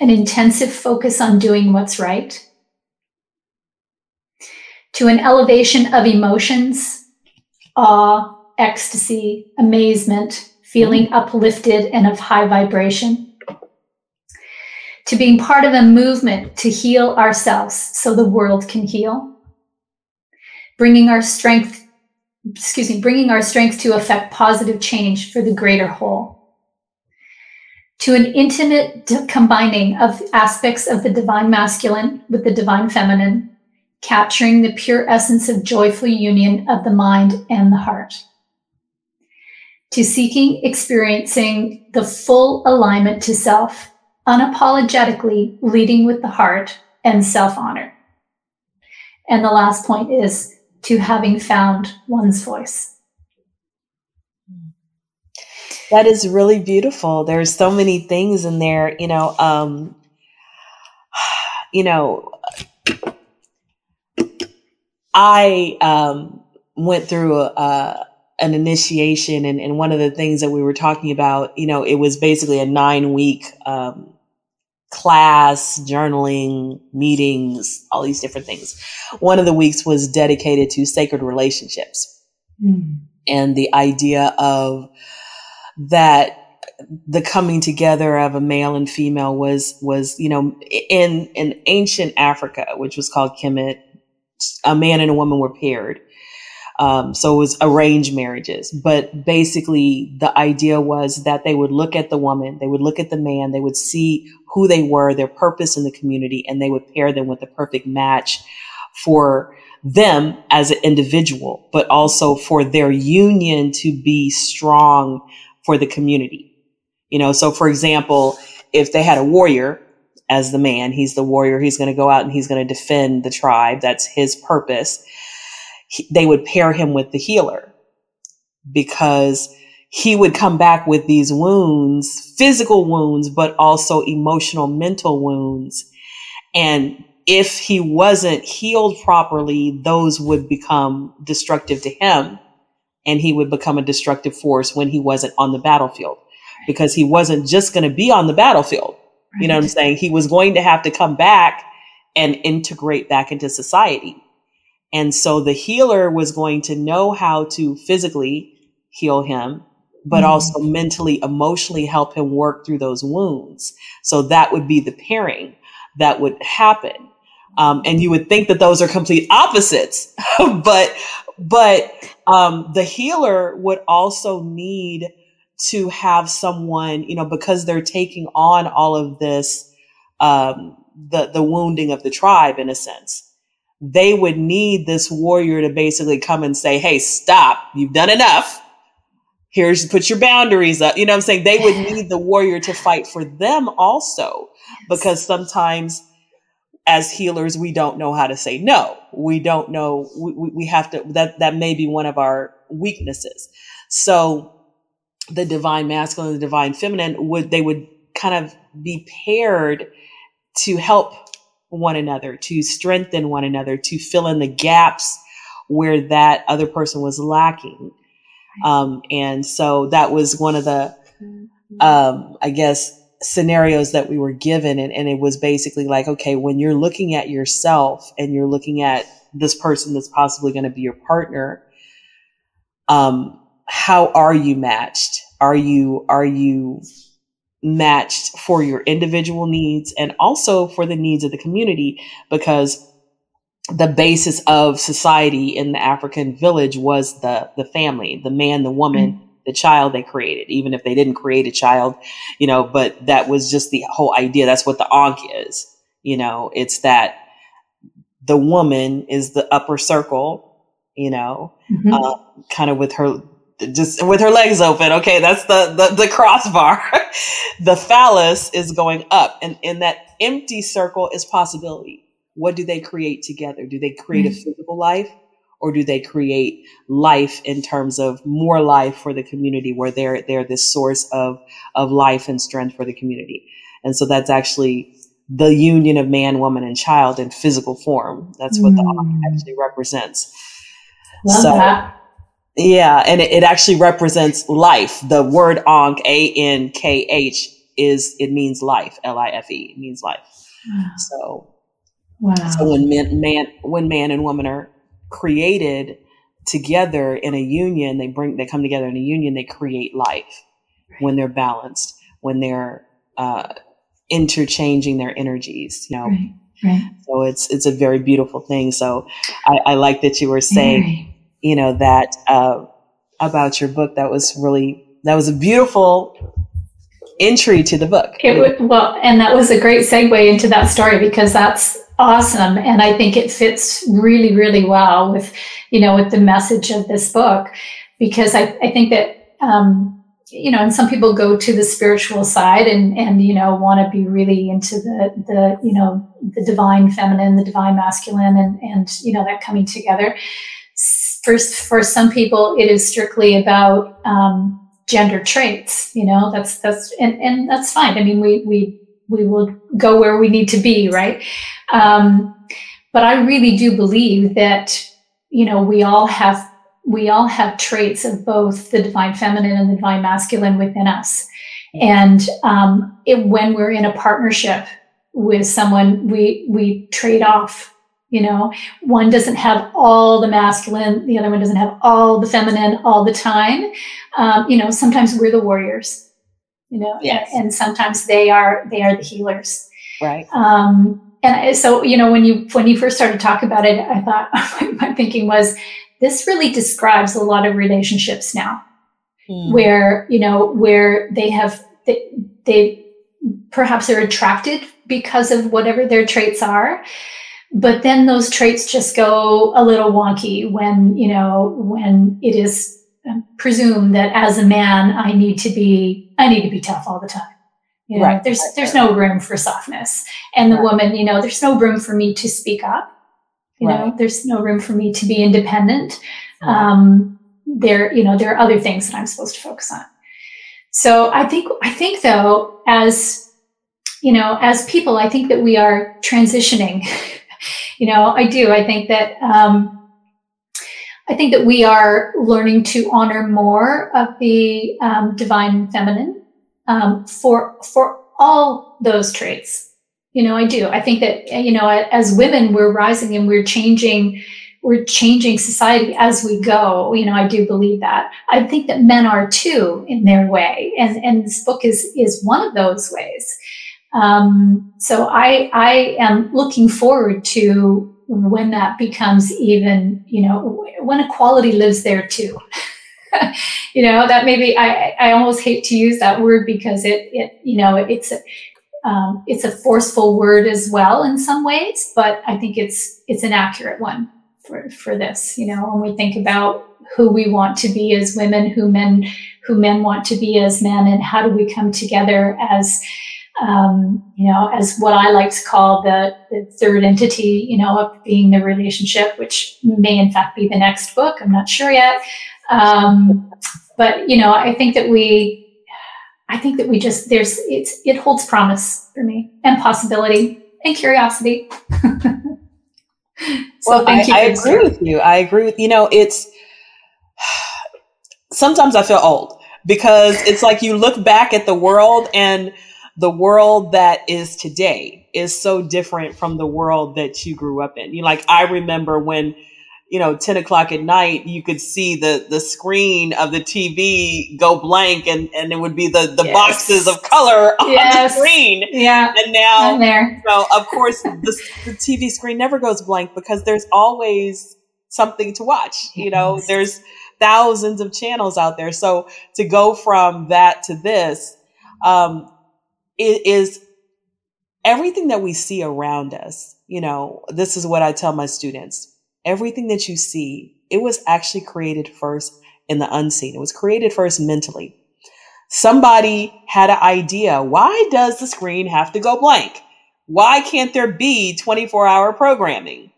an intensive focus on doing what's right. To an elevation of emotions, awe, ecstasy, amazement, feeling uplifted and of high vibration. To being part of a movement to heal ourselves so the world can heal bringing our strength, excuse me, bringing our strength to affect positive change for the greater whole. To an intimate combining of aspects of the divine masculine with the divine feminine, capturing the pure essence of joyful union of the mind and the heart. To seeking experiencing the full alignment to self, unapologetically leading with the heart and self honor. And the last point is to having found one's voice. That is really beautiful. There's so many things in there, you know, um, you know, I um, went through a, an initiation and, and, one of the things that we were talking about, you know, it was basically a nine week um, class, journaling, meetings, all these different things. One of the weeks was dedicated to sacred relationships mm. and the idea of that the coming together of a male and female was was you know in in ancient Africa, which was called Kemet, a man and a woman were paired. Um, so it was arranged marriages. But basically, the idea was that they would look at the woman, they would look at the man, they would see who they were, their purpose in the community, and they would pair them with the perfect match for them as an individual, but also for their union to be strong for the community. You know, so for example, if they had a warrior as the man, he's the warrior, he's going to go out and he's going to defend the tribe. That's his purpose he, they would pair him with the healer because he would come back with these wounds, physical wounds, but also emotional, mental wounds. And if he wasn't healed properly, those would become destructive to him and he would become a destructive force when he wasn't on the battlefield because he wasn't just going to be on the battlefield. You know what I'm saying? He was going to have to come back and integrate back into society. And so the healer was going to know how to physically heal him, but mm-hmm. also mentally, emotionally help him work through those wounds. So that would be the pairing that would happen. Um, and you would think that those are complete opposites, [LAUGHS] but but um, the healer would also need to have someone, you know, because they're taking on all of this, um, the the wounding of the tribe in a sense they would need this warrior to basically come and say, Hey, stop, you've done enough. Here's put your boundaries up. You know what I'm saying? They would need the warrior to fight for them also, because sometimes as healers, we don't know how to say no. We don't know, we, we have to, that, that may be one of our weaknesses. So the divine masculine the divine feminine would, they would kind of be paired to help one another, to strengthen one another, to fill in the gaps where that other person was lacking. Um, and so that was one of the, um, I guess, scenarios that we were given. And, and it was basically like, okay, when you're looking at yourself and you're looking at this person that's possibly going to be your partner, um, how are you matched? Are you, are you matched for your individual needs and also for the needs of the community because the basis of society in the African village was the the family, the man, the woman, mm-hmm. the child they created, even if they didn't create a child, you know, but that was just the whole idea. That's what the Ankh is. You know, it's that the woman is the upper circle, you know, mm-hmm. uh, kind of with her just with her legs open. Okay, that's the the, the crossbar. [LAUGHS] the phallus is going up, and in that empty circle is possibility. What do they create together? Do they create mm-hmm. a physical life, or do they create life in terms of more life for the community, where they're they're this source of of life and strength for the community? And so that's actually the union of man, woman, and child in physical form. That's what mm. the actually represents. Love so, that. Yeah, and it, it, actually represents life. The word Ankh, A N K H, is it means life. L I F E. It means life. Wow. So, wow. So when man, man, when man and woman are created together in a union, they bring they come together in a union. They create life right. when they're balanced, when they're uh, interchanging their energies. You know. Right. Right. So it's it's a very beautiful thing. So I, I like that you were saying you know, that uh, about your book. That was really that was a beautiful entry to the book. It was, well, and that was a great segue into that story because that's awesome, and I think it fits really, really well with, you know, with the message of this book, because I, I think that. Um, you know, and some people go to the spiritual side and and you know want to be really into the the you know the divine feminine, the divine masculine, and and you know that coming together for, for some people, it is strictly about um, gender traits. You know, that's that's and, and that's fine. I mean, we we we will go where we need to be, right? Um, but I really do believe that you know we all have we all have traits of both the divine feminine and the divine masculine within us. And um, it, when we're in a partnership with someone, we we trade off you know? One doesn't have all the masculine the other one doesn't have all the feminine all the time. Um, you know sometimes we're the warriors you know? Yes. and, and sometimes they are they are the healers. Right. Um, and so you know when you when you first started to talk about it i thought [LAUGHS] my thinking was this really describes a lot of relationships now. Hmm. where you know where they have they, they perhaps are attracted because of whatever their traits are but then those traits just go a little wonky when you know when it is um, presumed that as a man i need to be i need to be tough all the time. You know right. there's there's no room for softness. And the right. woman you know there's no room for me to speak up. You right. know there's no room for me to be independent. Um there you know there are other things that i'm supposed to focus on. So i think i think though as you know as people i think that we are transitioning [LAUGHS] [LAUGHS] you know, I do. I think that um, I think that we are learning to honor more of the um, divine feminine um, for for all those traits. You know, I do. I think that you know, as women, we're rising and we're changing. We're changing society as we go. You know, I do believe that. I think that men are too in their way, and and this book is is one of those ways. Um, so I, I am looking forward to when that becomes even, you know, when equality lives there too. [LAUGHS] you know, that maybe I, I almost hate to use that word because it, it, you know, it's a, um, it's a forceful word as well in some ways, but I think it's, it's an accurate one for, for this, you know, when we think about who we want to be as women, who men, who men want to be as men, and how do we come together as, um, you know, as what I like to call the, the third entity, you know, of being the relationship, which may in fact be the next book. I'm not sure yet. Um, but, you know, I think that we, I think that we just, there's, it's, it holds promise for me and possibility and curiosity. [LAUGHS] so well, I, I agree with you. I agree with, you know, it's, [SIGHS] sometimes I feel old because it's like you look back at the world and the world that is today is so different from the world that you grew up in. You know, like I remember when, you know, 10 o'clock at night, you could see the the screen of the TV go blank and, and it would be the, the yes. boxes of color [LAUGHS] on yes. the screen. Yeah. And now, there. so of course, the, the TV screen never goes blank because there's always something to watch. You know, there's thousands of channels out there. So to go from that to this, um, is everything that we see around us. You know, this is what I tell my students. Everything that you see, it was actually created first in the unseen. It was created first mentally. Somebody had an idea. Why does the screen have to go blank? Why can't there be 24 hour programming?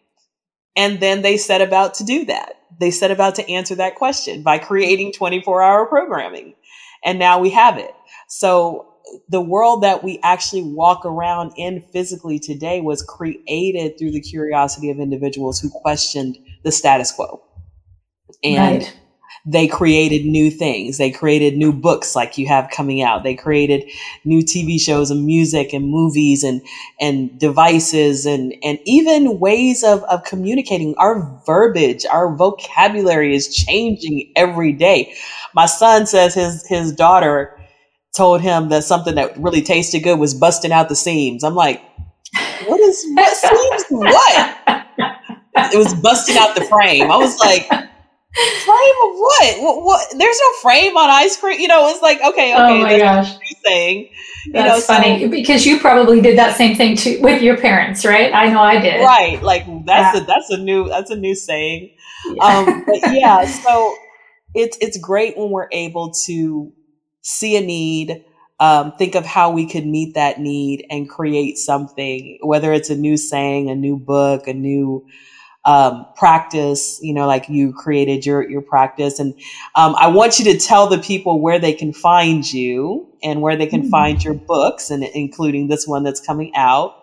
And then they set about to do that. They set about to answer that question by creating 24 hour programming. And now we have it. So the world that we actually walk around in physically today was created through the curiosity of individuals who questioned the status quo. and right they created new things. They created new books like you have coming out. They created new TV shows and music and movies and, and devices and, and even ways of, of communicating. Our verbiage, our vocabulary is changing every day. My son says his, his daughter told him that something that really tasted good was busting out the seams. I'm like, what is, what seams? What? It was busting out the frame. I was like, frame of what? what? what? There's no frame on ice cream. You know, it's like okay, okay. Oh my gosh, saying. You That's know, funny so, because you probably did that same thing too with your parents, right? I know I did. Right, like that's yeah. a that's a new that's a new saying. Yeah. Um, but yeah, [LAUGHS] so it's it's great when we're able to see a need, um, think of how we could meet that need, and create something. Whether it's a new saying, a new book, a new um, practice, you know, like you created your, your practice. And um, I want you to tell the people where they can find you and where they can mm-hmm. find your books, and including this one that's coming out.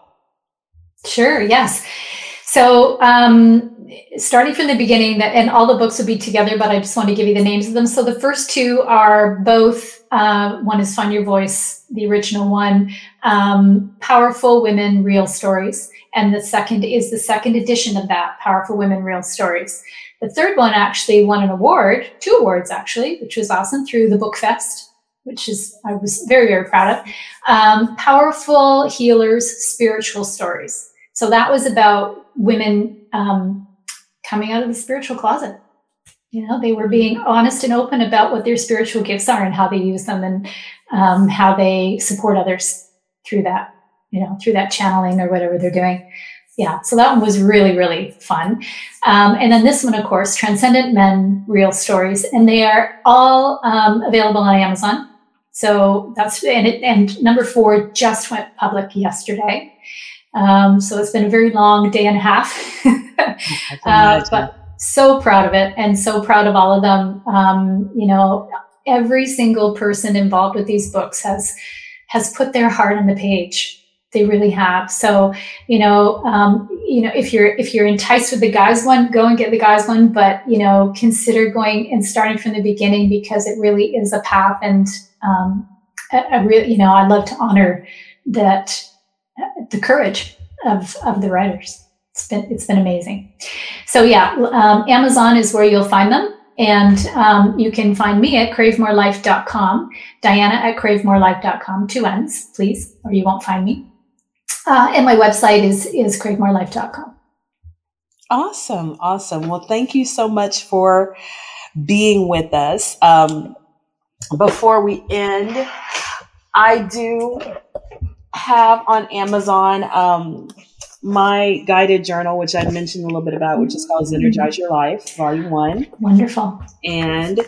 Sure, yes. So, um, starting from the beginning, that and all the books will be together, but I just want to give you the names of them. So, the first two are both. Uh, one is Find Your Voice, the original one, um, Powerful Women, Real Stories, and the second is the second edition of that, Powerful Women Real Stories. The third one actually won an award, two awards actually, which was awesome through the Book Fest, which is I was very, very proud of. Um, Powerful Healers Spiritual Stories. So that was about women um, coming out of the spiritual closet. You know, they were being honest and open about what their spiritual gifts are and how they use them and um, how they support others through that you know, through that channeling or whatever they're doing. Yeah, so that one was really, really fun. Um, and then this one, of course, Transcendent Men Real Stories, and they are all um, available on Amazon. So that's and it, and number four just went public yesterday. Um, so it's been a very long day and a half, [LAUGHS] uh, but so proud of it and so proud of all of them. Um, you know, every single person involved with these books has has put their heart on the page they really have. So, you know, um, you know, if you're if you're enticed with the guys one, go and get the guys one. But you know, consider going and starting from the beginning because it really is a path. And um, I, really, you know, I love to honor that the courage of of the writers. It's been it's been amazing. So yeah, um, Amazon is where you'll find them. And um, you can find me at cravemorelife.com, Dianna at cravemorelife.com, two N's, please, or you won't find me. Uh, and my website is is cravemorelife.com. Awesome, awesome. Well, thank you so much for being with us. Um, before we end, I do have on Amazon um, my guided journal, which I mentioned a little bit about, which is called Energize Your Life, Volume One. Wonderful. And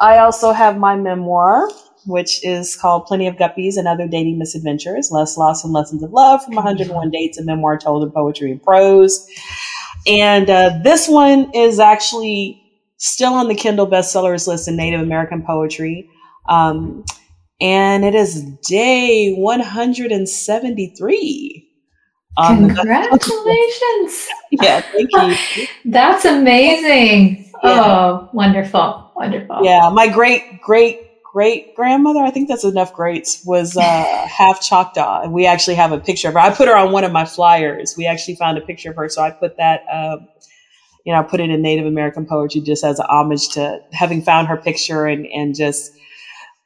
I also have my memoir, which is called Plenty of Guppies and Other Dating Misadventures, Less Loss and Lessons of Love from 101 Dates, a memoir told in poetry and prose. And uh, this one is actually still on the Kindle bestsellers list in Native American poetry. Um, and it is day 173. Congratulations. [LAUGHS] yeah, thank you. [LAUGHS] That's amazing. Yeah. Oh, wonderful. Wonderful. Yeah, my great, great great grandmother, I think that's enough greats, was uh, [LAUGHS] half Choctaw. And we actually have a picture of her. I put her on one of my flyers. We actually found a picture of her. So I put that, um, you know, I put it in Native American poetry just as a homage to having found her picture and, and just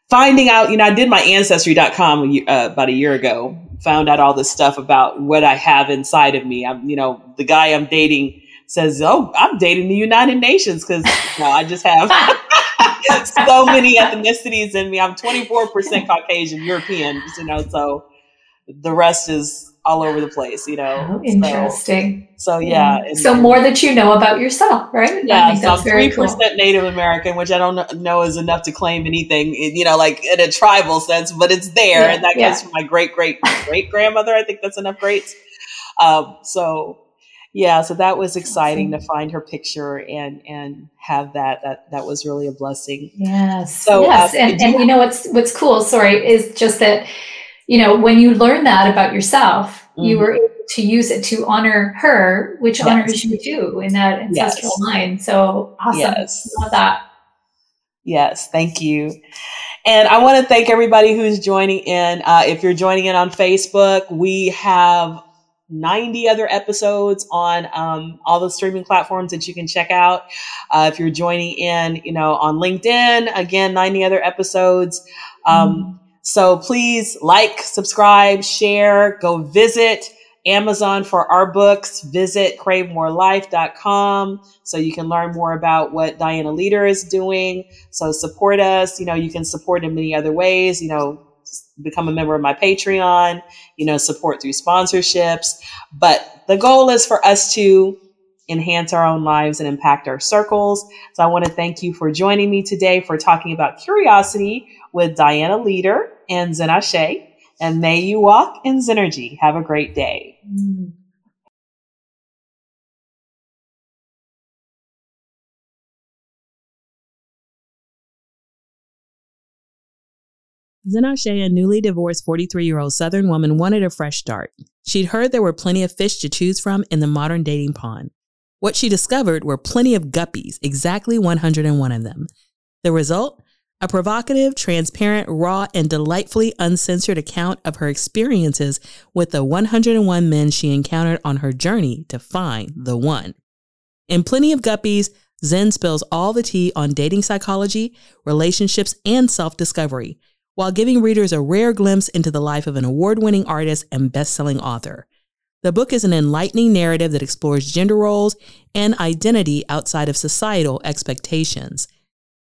finding out, you know, I did my ancestry.com uh, about a year ago, found out all this stuff about what I have inside of me. I'm, you know, the guy I'm dating says, Oh, I'm dating the United Nations because you know, I just have [LAUGHS] so many ethnicities in me. I'm 24% Caucasian, European, you know, so the rest is all over the place, you know. Oh, interesting. So, so yeah. yeah. So more that you know about yourself, right? Yeah. so I'm three percent cool. Native American, which I don't know is enough to claim anything, you know, like in a tribal sense, but it's there, yeah, and that yeah. comes from my great great great grandmother. I think that's enough greats. Um, so yeah, so that was exciting to find her picture and and have that. That that was really a blessing. Yes. So yes, uh, and, and you know what's what's cool. Sorry, is just that you know when you learn that about yourself, mm-hmm. you were able to use it to honor her, which yes. honors you too in that ancestral yes. line. So awesome. Yes. Love that. Yes, thank you. And I want to thank everybody who's joining in. Uh, if you're joining in on Facebook, we have 90 other episodes on um, all the streaming platforms that you can check out. Uh, if you're joining in, you know, on LinkedIn, again, 90 other episodes. Um, mm-hmm. So please like, subscribe, share, go visit Amazon for our books. Visit cravemorelife.com so you can learn more about what Dianna Leeder is doing. So support us. You know, you can support in many other ways. You know, become a member of my Patreon, you know, support through sponsorships. But the goal is for us to enhance our own lives and impact our circles. So I want to thank you for joining me today for talking about curiosity with Dianna Leeder and Zen Ashe. And may you walk in Zennurgy. Have a great day. Mm-hmm. Zen a newly divorced 43 year old Southern woman, wanted a fresh start. She'd heard there were plenty of fish to choose from in the modern dating pond. What she discovered were plenty of guppies, exactly 101 of them. The result? A provocative, transparent, raw, and delightfully uncensored account of her experiences with the 101 men she encountered on her journey to find the one. In Plenty of Guppies, Zen spills all the tea on dating psychology, relationships, and self discovery while giving readers a rare glimpse into the life of an award winning artist and best selling author. The book is an enlightening narrative that explores gender roles and identity outside of societal expectations.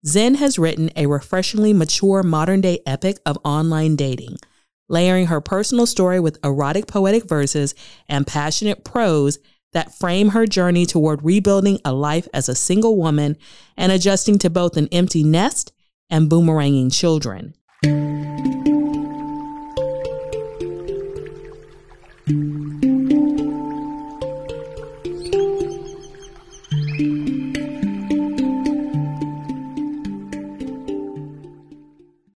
Zen has written a refreshingly mature modern day epic of online dating, layering her personal story with erotic poetic verses and passionate prose that frame her journey toward rebuilding a life as a single woman and adjusting to both an empty nest and boomeranging children.